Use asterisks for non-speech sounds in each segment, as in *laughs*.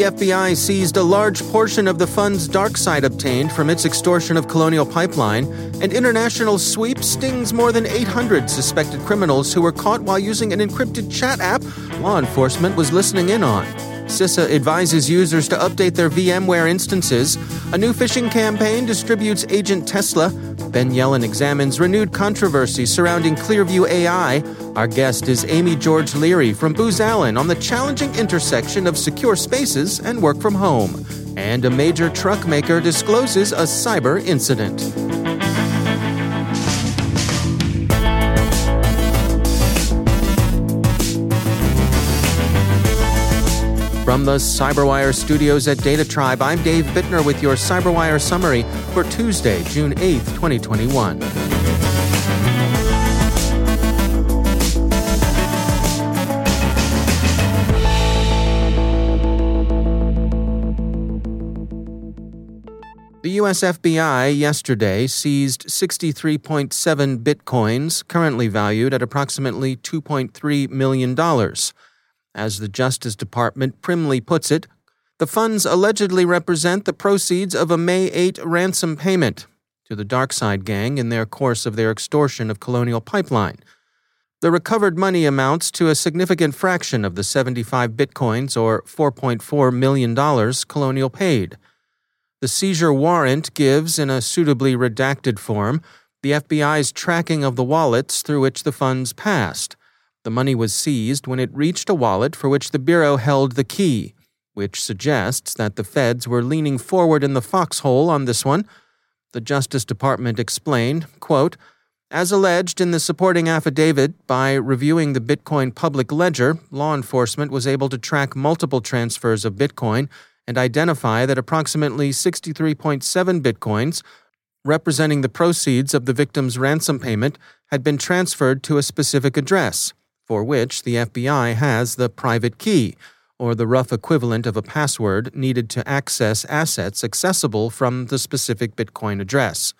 the FBI seized a large portion of the funds DarkSide obtained from its extortion of Colonial Pipeline, and international sweep stings more than 800 suspected criminals who were caught while using an encrypted chat app law enforcement was listening in on. CISA advises users to update their VMware instances. A new phishing campaign distributes Agent Tesla. Ben Yelin examines renewed controversy surrounding Clearview AI. Our guest is Amy George Leary from Booz Allen on the challenging intersection of secure spaces and work from home. And a major truck maker discloses a cyber incident. From the Cyberwire studios at Data Tribe, I'm Dave Bittner with your Cyberwire summary for Tuesday, June 8th, 2021. US FBI yesterday seized 63.7 bitcoins, currently valued at approximately $2.3 million. As the Justice Department primly puts it, the funds allegedly represent the proceeds of a May 8 ransom payment to the DarkSide Gang in their course of their extortion of Colonial Pipeline. The recovered money amounts to a significant fraction of the 75 bitcoins, or $4.4 million, Colonial paid. The seizure warrant gives, in a suitably redacted form, the FBI's tracking of the wallets through which the funds passed. The money was seized when it reached a wallet for which the Bureau held the key, which suggests that the feds were leaning forward in the foxhole on this one. The Justice Department explained, quote, as alleged in the supporting affidavit, by reviewing the Bitcoin public ledger, law enforcement was able to track multiple transfers of Bitcoin and identify that approximately 63.7 Bitcoins, representing the proceeds of the victim's ransom payment, had been transferred to a specific address for which the FBI has the private key, or the rough equivalent of a password needed to access assets accessible from the specific Bitcoin address.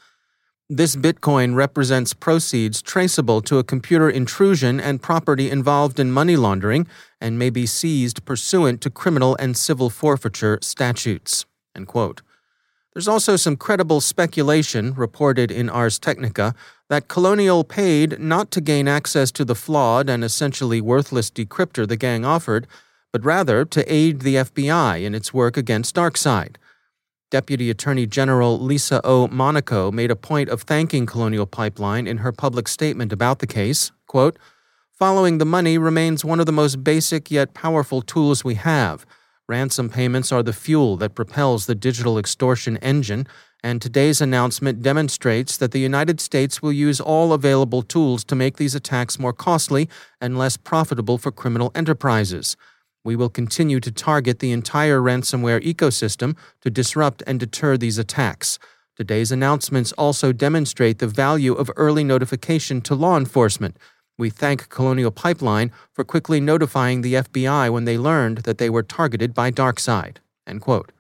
This Bitcoin represents proceeds traceable to a computer intrusion and property involved in money laundering and may be seized pursuant to criminal and civil forfeiture statutes. There's also some credible speculation reported in Ars Technica that Colonial paid not to gain access to the flawed and essentially worthless decryptor the gang offered, but rather to aid the FBI in its work against DarkSide. Deputy Attorney General Lisa O. Monaco made a point of thanking Colonial Pipeline in her public statement about the case. Quote, Following the money remains one of the most basic yet powerful tools we have. Ransom payments are the fuel that propels the digital extortion engine and today's announcement demonstrates that the United States will use all available tools to make these attacks more costly and less profitable for criminal enterprises. We will continue to target the entire ransomware ecosystem to disrupt and deter these attacks. Today's announcements also demonstrate the value of early notification to law enforcement. We thank Colonial Pipeline for quickly notifying the FBI when they learned that they were targeted by DarkSide. End quote.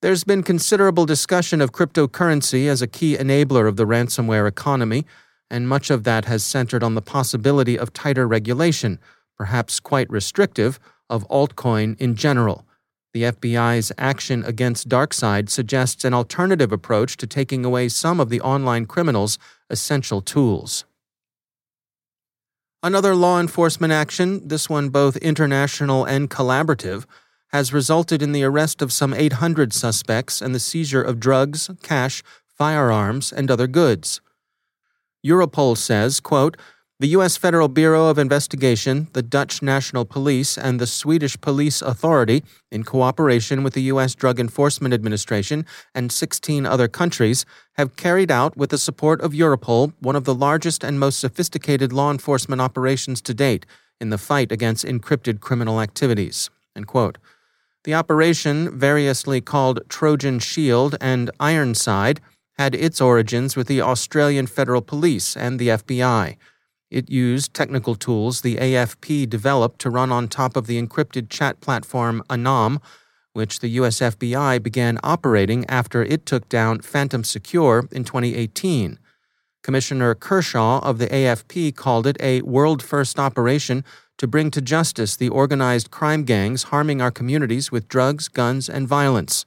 There's been considerable discussion of cryptocurrency as a key enabler of the ransomware economy, and much of that has centered on the possibility of tighter regulation, perhaps quite restrictive, of altcoin in general. The FBI's action against DarkSide suggests an alternative approach to taking away some of the online criminals' essential tools. Another law enforcement action, this one both international and collaborative, has resulted in the arrest of some 800 suspects and the seizure of drugs, cash, firearms, and other goods. Europol says, quote, the U.S. Federal Bureau of Investigation, the Dutch National Police, and the Swedish Police Authority, in cooperation with the U.S. Drug Enforcement Administration and 16 other countries, have carried out, with the support of Europol, one of the largest and most sophisticated law enforcement operations to date in the fight against encrypted criminal activities. The operation, variously called Trojan Shield and Ironside, had its origins with the Australian Federal Police and the FBI. It used technical tools the AFP developed to run on top of the encrypted chat platform Anom, which the US FBI began operating after it took down Phantom Secure in 2018. Commissioner Kershaw of the AFP called it a world first operation to bring to justice the organized crime gangs harming our communities with drugs, guns, and violence.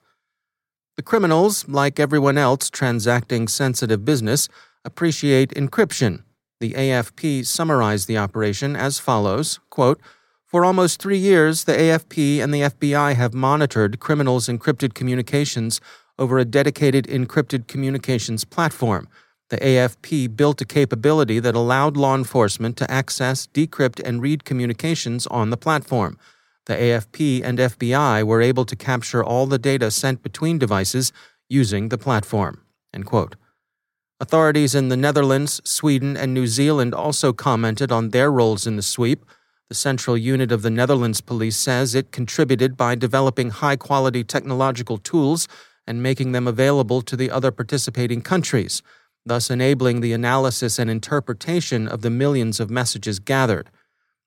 The criminals, like everyone else transacting sensitive business, appreciate encryption the AFP summarized the operation as follows quote, For almost three years, the AFP and the FBI have monitored criminals' encrypted communications over a dedicated encrypted communications platform. The AFP built a capability that allowed law enforcement to access, decrypt, and read communications on the platform. The AFP and FBI were able to capture all the data sent between devices using the platform. End quote. Authorities in the Netherlands, Sweden, and New Zealand also commented on their roles in the sweep. The central unit of the Netherlands police says it contributed by developing high quality technological tools and making them available to the other participating countries, thus enabling the analysis and interpretation of the millions of messages gathered.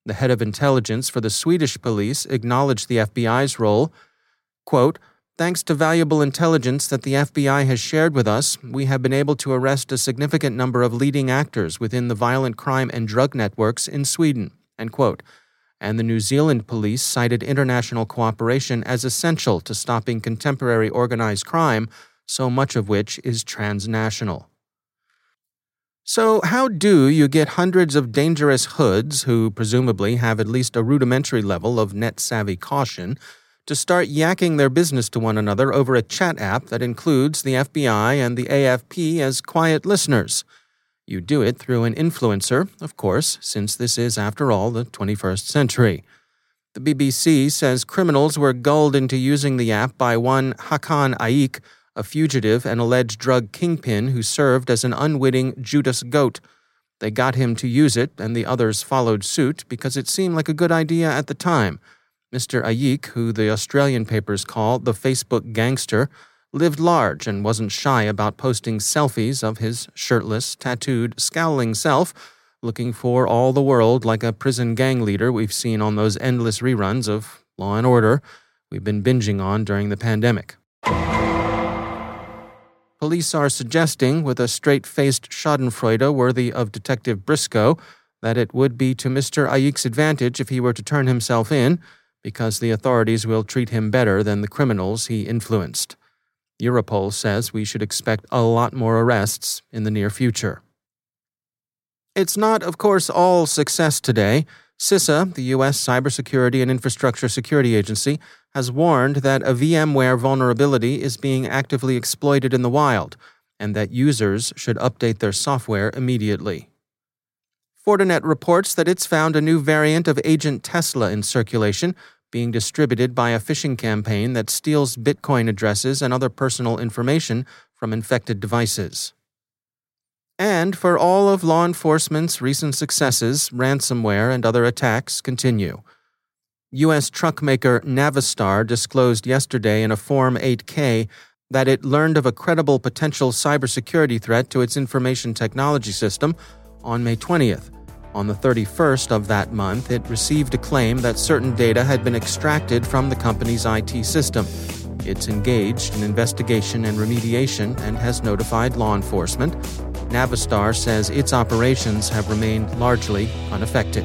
The head of intelligence for the Swedish police acknowledged the FBI's role. Quote, Thanks to valuable intelligence that the FBI has shared with us, we have been able to arrest a significant number of leading actors within the violent crime and drug networks in Sweden. And the New Zealand police cited international cooperation as essential to stopping contemporary organized crime, so much of which is transnational. So, how do you get hundreds of dangerous hoods who presumably have at least a rudimentary level of net savvy caution? To start yakking their business to one another over a chat app that includes the FBI and the AFP as quiet listeners. You do it through an influencer, of course, since this is, after all, the 21st century. The BBC says criminals were gulled into using the app by one Hakan Ayik, a fugitive and alleged drug kingpin who served as an unwitting Judas goat. They got him to use it, and the others followed suit because it seemed like a good idea at the time. Mr. Ayik, who the Australian papers call the Facebook gangster, lived large and wasn't shy about posting selfies of his shirtless, tattooed, scowling self, looking for all the world like a prison gang leader we've seen on those endless reruns of Law and Order we've been binging on during the pandemic. Police are suggesting, with a straight faced Schadenfreude worthy of Detective Briscoe, that it would be to Mr. Ayik's advantage if he were to turn himself in because the authorities will treat him better than the criminals he influenced. Europol says we should expect a lot more arrests in the near future. It's not, of course, all success today. CISA, the U.S. Cybersecurity and Infrastructure Security Agency, has warned that a VMware vulnerability is being actively exploited in the wild and that users should update their software immediately. Fortinet reports that it's found a new variant of Agent Tesla in circulation, being distributed by a phishing campaign that steals Bitcoin addresses and other personal information from infected devices. And for all of law enforcement's recent successes, ransomware and other attacks continue. U.S. truck maker Navistar disclosed yesterday in a Form 8K that it learned of a credible potential cybersecurity threat to its information technology system on May 20th. On the 31st of that month, it received a claim that certain data had been extracted from the company's IT system. It's engaged in investigation and remediation and has notified law enforcement. Navistar says its operations have remained largely unaffected.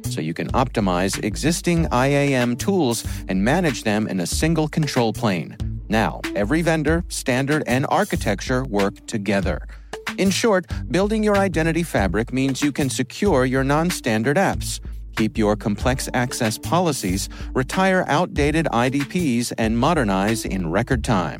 so you can optimize existing IAM tools and manage them in a single control plane. Now, every vendor, standard, and architecture work together. In short, building your identity fabric means you can secure your non standard apps, keep your complex access policies, retire outdated IDPs, and modernize in record time.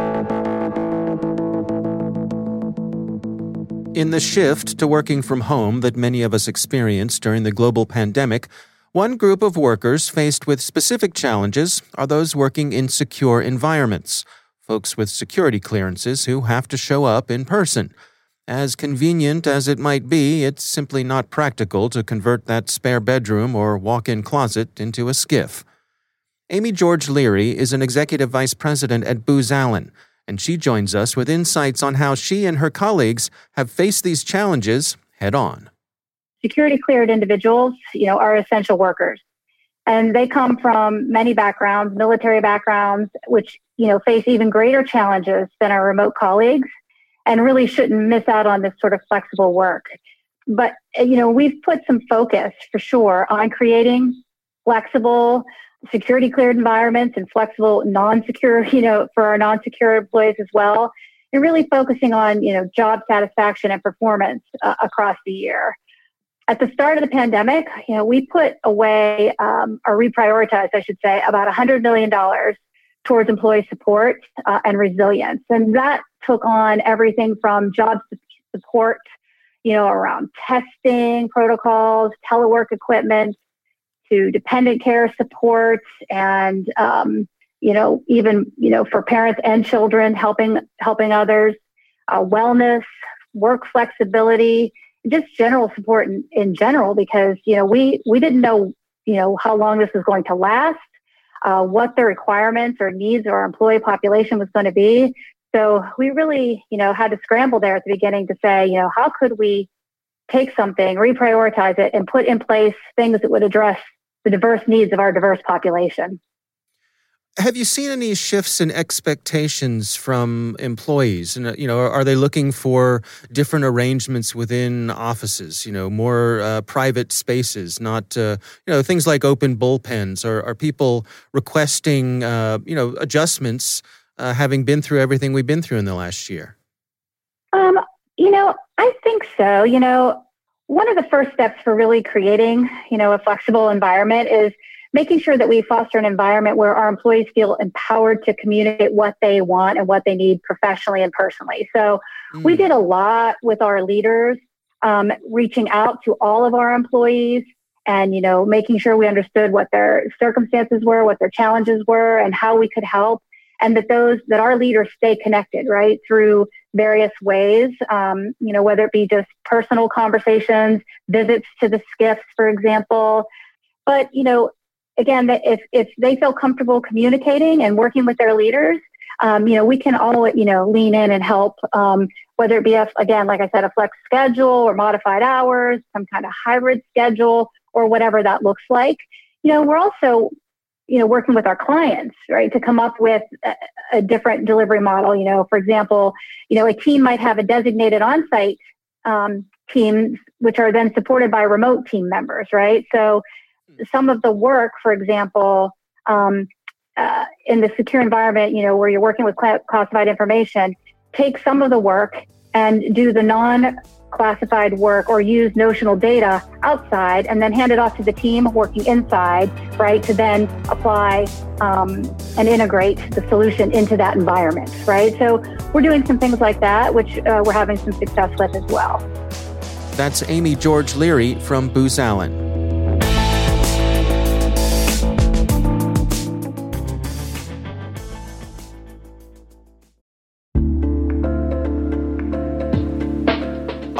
In the shift to working from home that many of us experienced during the global pandemic, one group of workers faced with specific challenges are those working in secure environments, folks with security clearances who have to show up in person. As convenient as it might be, it's simply not practical to convert that spare bedroom or walk in closet into a SCIF. Amy George Leary is an executive vice president at Booz Allen, and she joins us with insights on how she and her colleagues have faced these challenges head on. Security cleared individuals, you know, are essential workers. And they come from many backgrounds, military backgrounds, which, you know, face even greater challenges than our remote colleagues and really shouldn't miss out on this sort of flexible work. But, you know, we've put some focus for sure on creating flexible, security cleared environments and flexible non-secure, *laughs* you know, for our non-secure employees as well. And really focusing on, you know, job satisfaction and performance uh, across the year. At the start of the pandemic, you know, we put away um, or reprioritized, I should say, about $100 million towards employee support uh, and resilience. And that took on everything from job support, you know, around testing protocols, telework equipment, to dependent care support, and um, you know, even you know, for parents and children, helping helping others, uh, wellness, work flexibility, just general support in, in general. Because you know, we we didn't know you know how long this was going to last. Uh, what the requirements or needs of our employee population was going to be. So we really, you know, had to scramble there at the beginning to say, you know, how could we take something, reprioritize it, and put in place things that would address the diverse needs of our diverse population. Have you seen any shifts in expectations from employees? And you know, are they looking for different arrangements within offices? You know, more uh, private spaces, not uh, you know things like open bullpens. Or are people requesting uh, you know adjustments uh, having been through everything we've been through in the last year? Um, you know, I think so. You know, one of the first steps for really creating, you know, a flexible environment is making sure that we foster an environment where our employees feel empowered to communicate what they want and what they need professionally and personally. So mm. we did a lot with our leaders, um, reaching out to all of our employees and you know making sure we understood what their circumstances were what their challenges were and how we could help and that those that our leaders stay connected right through various ways um, you know whether it be just personal conversations visits to the SCIFs, for example. But you know again if if they feel comfortable communicating and working with their leaders um, you know we can all you know lean in and help um, whether it be a, again like i said a flex schedule or modified hours some kind of hybrid schedule or whatever that looks like. You know we're also you know, working with our clients, right, to come up with a, a, different delivery model. You know, for example, you know, a team might have a designated on-site um, teams, which are then supported by remote team members, right? So, some of the work, for example, um, uh, in the secure environment, you know, where you're working with classified information, take some of the work and do the non classified work or use notional data outside and then hand it off to the team working inside, right, to then apply um, and integrate the solution into that environment, right? So we're doing some things like that, which uh, we're having some success with as well. That's Amy George Leary from Booz Allen.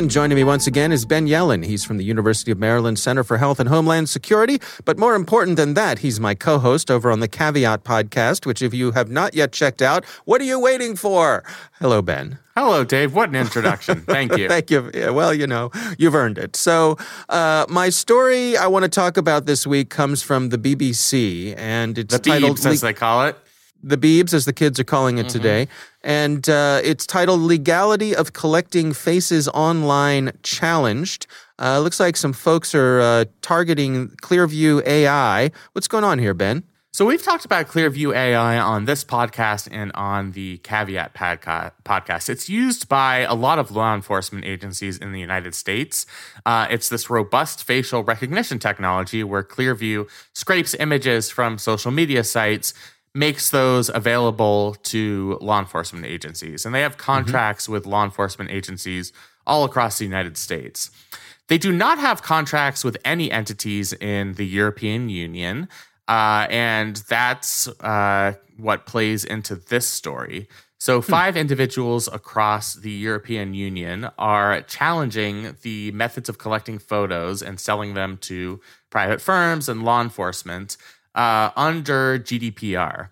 And joining me once again is Ben Yelin. He's from the University of Maryland Center for Health and Homeland Security. But more important than that, he's my co host over on the Caveat podcast, which, if you have not yet checked out, what are you waiting for? Hello, Ben. Hello, Dave. What an introduction. *laughs* Thank you. Thank you. Yeah, well, you know, you've earned it. So, uh, my story I want to talk about this week comes from the BBC, and it's the titled Beebs, as they call it. The Beebs, as the kids are calling it Mm-hmm. today. And uh, it's titled Legality of Collecting Faces Online Challenged. Uh, looks like some folks are uh, targeting Clearview AI. What's going on here, Ben? So we've talked about Clearview AI on this podcast and on the Caveat podca- podcast. It's used by a lot of law enforcement agencies in the United States. Uh, it's this robust facial recognition technology where Clearview scrapes images from social media sites, makes those available to law enforcement agencies, and they have contracts with law enforcement agencies all across the United States. They do not have contracts with any entities in the European Union. Uh, and that's uh, what plays into this story. So, five individuals across the European Union are challenging the methods of collecting photos and selling them to private firms and law enforcement uh, under GDPR.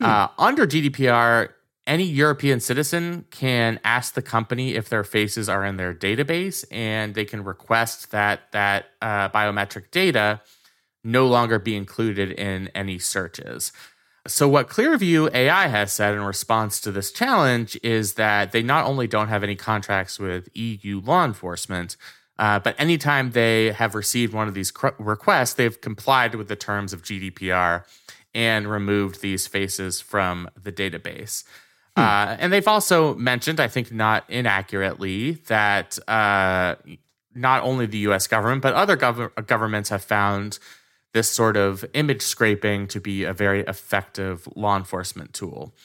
Uh, under GDPR, any European citizen can ask the company if their faces are in their database, and they can request that that uh, biometric data no longer be included in any searches. So, what Clearview AI has said in response to this challenge is that they not only don't have any contracts with EU law enforcement, uh, but anytime they have received one of these cr- requests, they've complied with the terms of GDPR and removed these faces from the database. Uh, and they've also mentioned, I think not inaccurately, that uh, not only the US government, but other gov- governments have found this sort of image scraping to be a very effective law enforcement tool.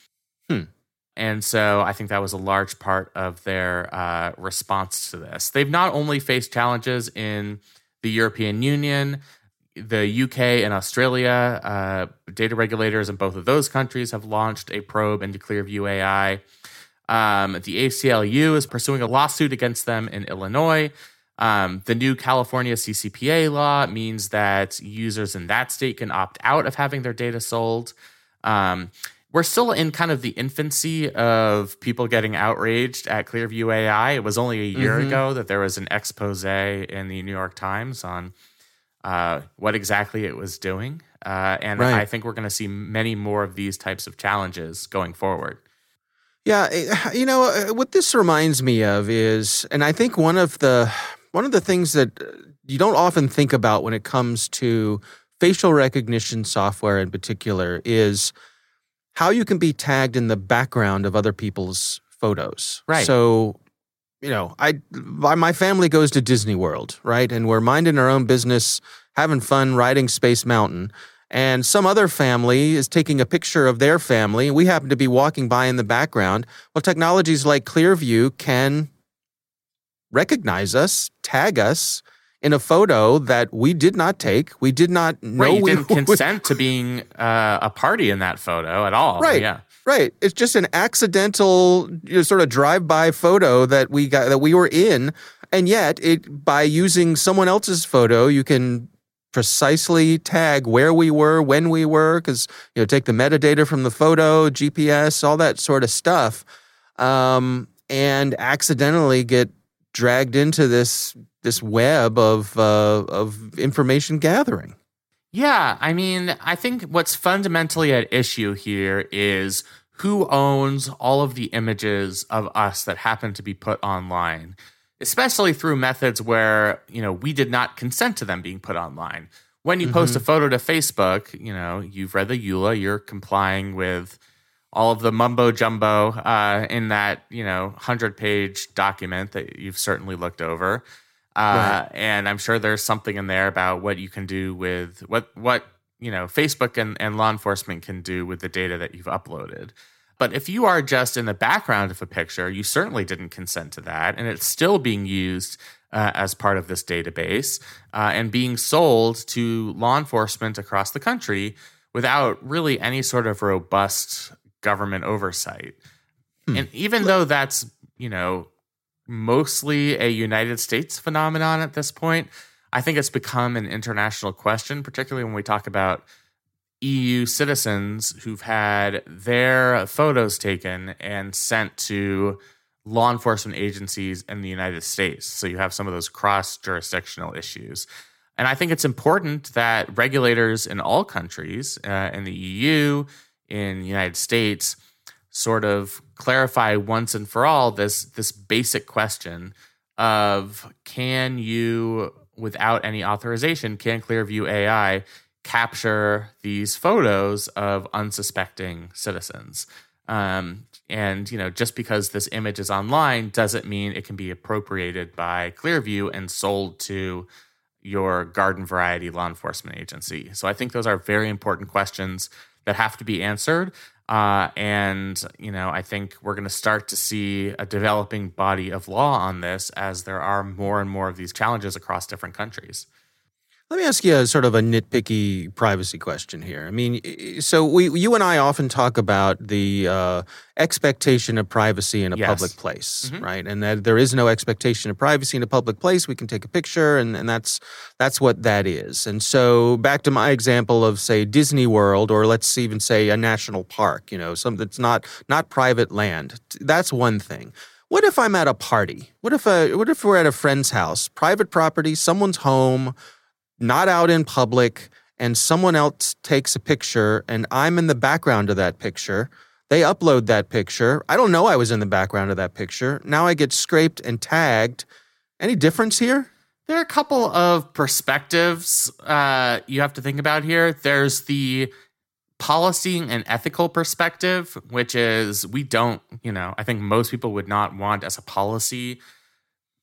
And so I think that was a large part of their uh, response to this. They've not only faced challenges in the European Union, the UK and Australia, uh, data regulators in both of those countries have launched a probe into Clearview AI. Um, the ACLU is pursuing a lawsuit against them in Illinois. Um, the new California CCPA law means that users in that state can opt out of having their data sold. Um, we're still in kind of the infancy of people getting outraged at Clearview AI. It was only a year Mhm. ago that there was an expose in the New York Times on uh, what exactly it was doing. Uh, and Right. I think we're going to see many more of these types of challenges going forward. Yeah, eh, you know uh, what this reminds me of is, and I think one of the one of the things that uh, you don't often think about when it comes to facial recognition software in particular is how you can be tagged in the background of other people's photos. Right. So, you know, I my my family goes to Disney World, right, and we're minding our own business, having fun, riding Space Mountain and some other family is taking a picture of their family. We happen to be walking by in the background. Well, technologies like Clearview can recognize us, tag us in a photo that we did not take. We did not know right, you we didn't *laughs* consent to being uh, a party in that photo at all. Right. Yeah. Right. It's just an accidental you know, sort of drive-by photo that we got that we were in, and yet it by using someone else's photo, you can precisely tag where we were, when we were, because you know take the metadata from the photo, GPS, all that sort of stuff, um, and accidentally get dragged into this this web of uh, of information gathering. Yeah, I mean, I think what's fundamentally at issue here is who owns all of the images of us that happen to be put online, especially through methods where, you know, we did not consent to them being put online. When you mm-hmm. post a photo to Facebook, you know, you've read the EULA, you're complying with all of the mumbo jumbo uh, in that, you know, 100 page document that you've certainly looked over. Uh, right. And I'm sure there's something in there about what you can do with what, what, you know, Facebook and, and law enforcement can do with the data that you've uploaded. But if you are just in the background of a picture, you certainly didn't consent to that, and it's still being used uh, as part of this database uh, and being sold to law enforcement across the country without really any sort of robust government oversight. Hmm. And even though that's, you know, mostly a United States phenomenon at this point, I think it's become an international question, particularly when we talk about EU citizens who've had their photos taken and sent to law enforcement agencies in the United States. So you have some of those cross jurisdictional issues. And I think it's important that regulators in all countries, uh, in the EU, in the United States, sort of clarify once and for all this this basic question of can you without any authorization can Clearview AI capture these photos of unsuspecting citizens. Um, and you know, just because this image is online doesn't mean it can be appropriated by Clearview and sold to your garden variety law enforcement agency. So I think those are very important questions that have to be answered. Uh, and you know, I think we're going to start to see a developing body of law on this as there are more and more of these challenges across different countries. Let me ask you a sort of a nitpicky privacy question here. I mean, so we, you and I often talk about the uh, expectation of privacy in a yes. public place, mm-hmm. right? And that there is no expectation of privacy in a public place. We can take a picture, and, and that's that's what that is. And so, back to my example of say Disney World, or let's even say a national park. You know, something that's not not private land. That's one thing. What if I'm at a party? What if a, what if we're at a friend's house, private property, someone's home? Not out in public, and someone else takes a picture and I'm in the background of that picture. They upload that picture. I don't know I was in the background of that picture. Now I get scraped and tagged. Any difference here? There are a couple of perspectives uh, you have to think about here. There's the policy and ethical perspective, which is we don't, you know, I think most people would not want as a policy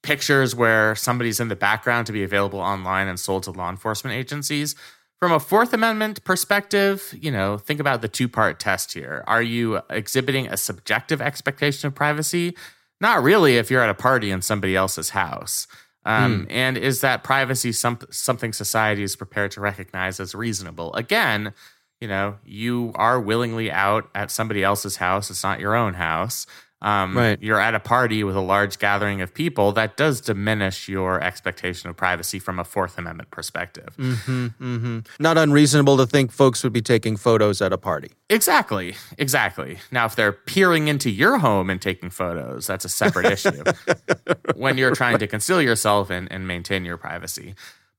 pictures where somebody's in the background to be available online and sold to law enforcement agencies. From a Fourth Amendment perspective, you know, think about the two part test here. Are you exhibiting a subjective expectation of privacy? Not really if you're at a party in somebody else's house. Um, mm. And is that privacy some, something society is prepared to recognize as reasonable? Again, you know, you are willingly out at somebody else's house. It's not your own house um, right. you're at a party with a large gathering of people, that does diminish your expectation of privacy from a Fourth Amendment perspective. Mm-hmm, mm-hmm. Not unreasonable to think folks would be taking photos at a party. Exactly, exactly. Now, if they're peering into your home and taking photos, that's a separate issue. *laughs* when you're trying to conceal yourself and, and maintain your privacy.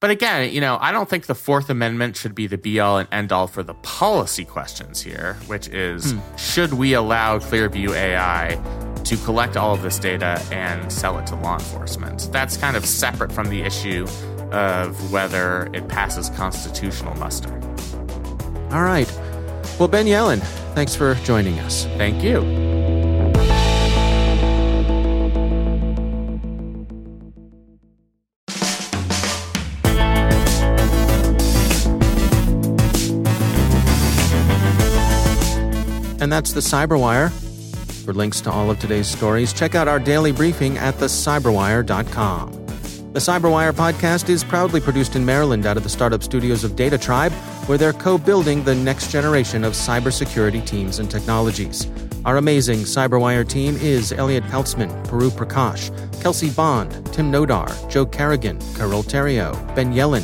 But again, you know, I don't think the Fourth Amendment should be the be all and end all for the policy questions here, which is hmm. should we allow Clearview AI to collect all of this data and sell it to law enforcement? That's kind of separate from the issue of whether it passes constitutional muster. All right. Well, Ben Yelin, thanks for joining us. Thank you. And that's the Cyberwire. For links to all of today's stories, check out our daily briefing at thecyberwire.com. The Cyberwire podcast is proudly produced in Maryland out of the startup studios of Data Tribe, where they're co building the next generation of cybersecurity teams and technologies. Our amazing Cyberwire team is Elliot Peltzman, Puru Prakash, Kelsey Bond, Tim Nodar, Joe Carrigan, Carole Theriault, Ben Yelin,